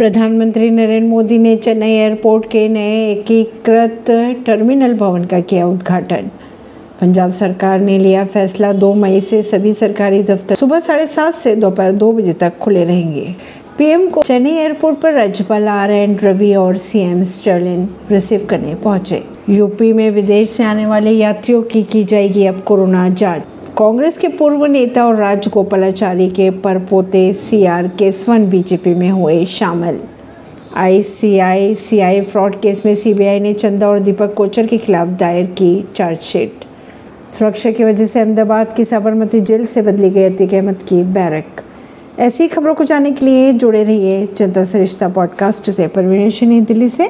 प्रधानमंत्री नरेंद्र मोदी ने चेन्नई एयरपोर्ट के नए एकीकृत टर्मिनल भवन का किया उद्घाटन। पंजाब सरकार ने लिया फैसला। दो मई से सभी सरकारी दफ्तर सुबह साढ़े सात से दोपहर दो बजे तक खुले रहेंगे। पीएम को चेन्नई एयरपोर्ट पर राज्यपाल आर एन रवि और सीएम स्टर्लिन रिसीव करने पहुँचे। यूपी में विदेश से आने वाले यात्रियों की की जाएगी अब कोरोना जाँच। कांग्रेस के पूर्व नेता और राजगोपालाचारी के परपोते सी आर केसवन बीजेपी में हुए शामिल। आईसीआईसीआई फ्रॉड केस में सीबीआई ने चंदा और दीपक कोचर के खिलाफ दायर की चार्जशीट। सुरक्षा की वजह से अहमदाबाद की साबरमती जेल से बदली गई अतीक अहमद की बैरक। ऐसी खबरों को जानने के लिए जुड़े रहिए जनता सरिश्ता पॉडकास्ट से। परवीन दिल्ली से।